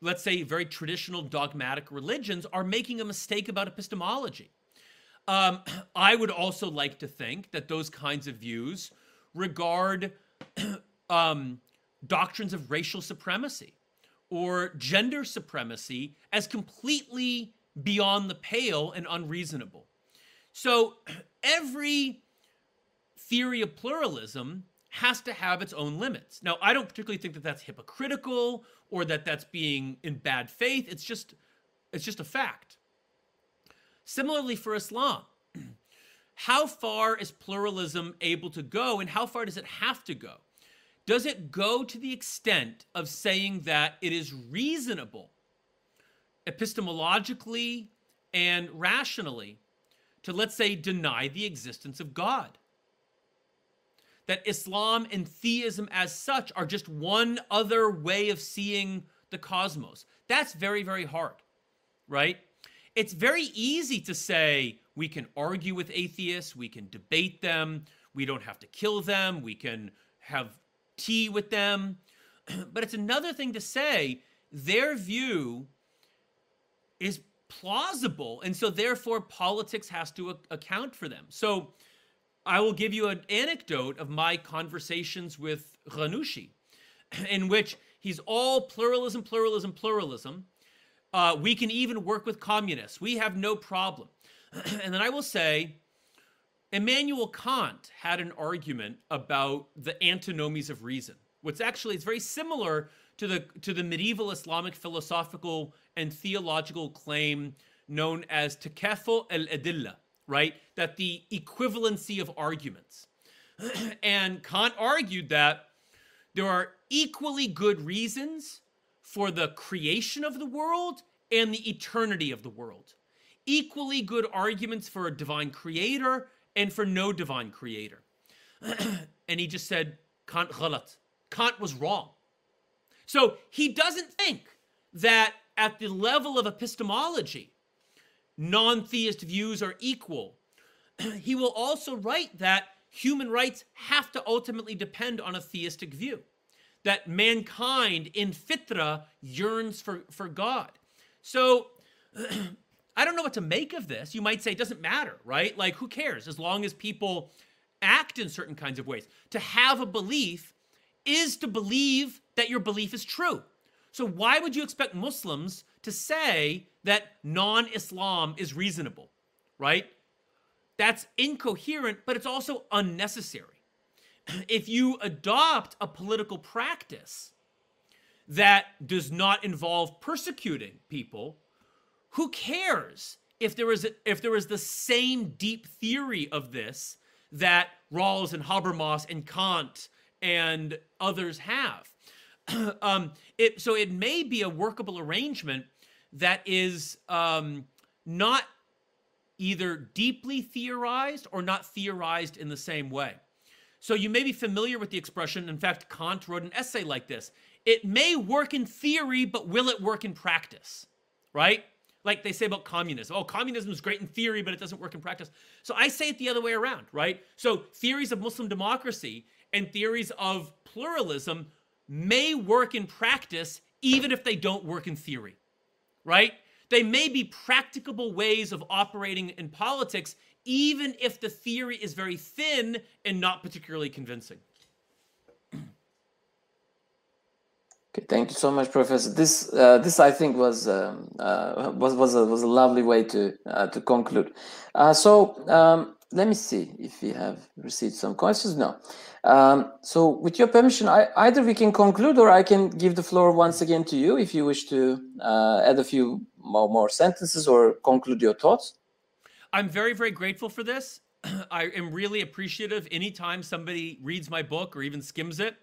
let's say, very traditional dogmatic religions are making a mistake about epistemology. Um, I would also like to think that those kinds of views regard um, doctrines of racial supremacy or gender supremacy as completely beyond the pale and unreasonable. So every theory of pluralism has to have its own limits. Now, I don't particularly think that that's hypocritical or that that's being in bad faith. It's just it's just a fact. Similarly for Islam, how far is pluralism able to go and how far does it have to go? Does it go to the extent of saying that it is reasonable, epistemologically and rationally, to let's say deny the existence of God? That Islam and theism as such are just one other way of seeing the cosmos. That's very, very hard, right? It's very easy to say we can argue with atheists, we can debate them, we don't have to kill them, we can have tea with them. but it's another thing to say their view is plausible. And so, therefore, politics has to account for them. So, I will give you an anecdote of my conversations with Ghannouchi, in which he's all pluralism, pluralism, pluralism. Uh, we can even work with communists. We have no problem. and then I will say, Immanuel Kant had an argument about the antinomies of reason. What's actually it's very similar to the to the medieval Islamic philosophical and theological claim known as takaffu al-adilla, right? That the equivalency of arguments. and Kant argued that there are equally good reasons for the creation of the world and the eternity of the world. Equally good arguments for a divine creator and for no divine creator. and he just said, Kant. Kant was wrong. So he doesn't think that at the level of epistemology, non theist views are equal. he will also write that human rights have to ultimately depend on a theistic view, that mankind in fitra yearns for, for God. So I don't know what to make of this. You might say it doesn't matter, right? Like, who cares as long as people act in certain kinds of ways? To have a belief is to believe that your belief is true. So, why would you expect Muslims to say that non Islam is reasonable, right? That's incoherent, but it's also unnecessary. If you adopt a political practice that does not involve persecuting people, who cares if there is if there was the same deep theory of this that Rawls and Habermas and Kant and others have? um, it, so it may be a workable arrangement that is um, not either deeply theorized or not theorized in the same way. So you may be familiar with the expression. In fact, Kant wrote an essay like this. It may work in theory, but will it work in practice? Right? like they say about communism. Oh, communism is great in theory, but it doesn't work in practice. So I say it the other way around, right? So theories of Muslim democracy and theories of pluralism may work in practice even if they don't work in theory, right? They may be practicable ways of operating in politics, even if the theory is very thin and not particularly convincing. Okay, thank you so much, Professor. This, uh, this I think was um, uh, was was a, was a lovely way to uh, to conclude. Uh, so um, let me see if we have received some questions. No. Um, so, with your permission, I, either we can conclude, or I can give the floor once again to you if you wish to uh, add a few more, more sentences or conclude your thoughts. I'm very very grateful for this. I am really appreciative anytime somebody reads my book or even skims it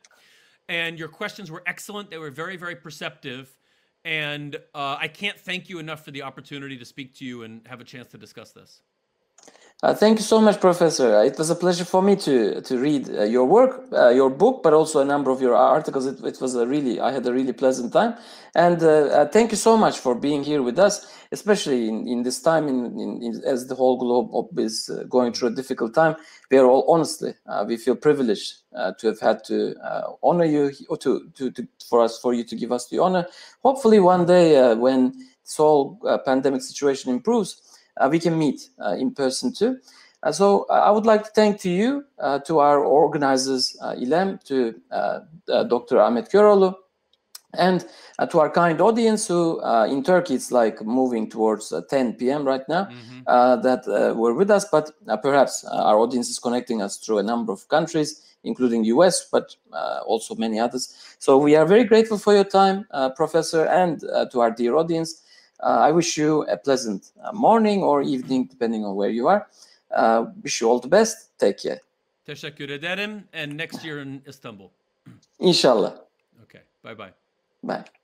and your questions were excellent. They were very, very perceptive. And uh, I can't thank you enough for the opportunity to speak to you and have a chance to discuss this. Uh, thank you so much, Professor. It was a pleasure for me to to read uh, your work, uh, your book, but also a number of your articles. It, it was a really, I had a really pleasant time, and uh, uh, thank you so much for being here with us, especially in, in this time, in, in, in as the whole globe is uh, going through a difficult time. We are all honestly, we feel privileged to have had to honor you, or to, to to for us for you to give us the honor. Hopefully, one day when this whole pandemic situation improves uh, we can meet uh, in person too. Uh, so I would like to thank to you, to our organizers, ILEM, to Dr. Ahmet Köroğlu, and uh, to our kind audience who uh, in turkey it's like moving towards uh, 10 p.m right now mm-hmm. that were with us but perhaps our audience is connecting us through a number of countries including us but also many others so we are very grateful for your time professor and to our dear audience Uh, I wish you a pleasant uh, morning or evening, depending on where you are. Uh, wish you all the best. Take care. Teşekkür ederim. And next year in Istanbul. İnşallah. Okay. Bye bye. Bye.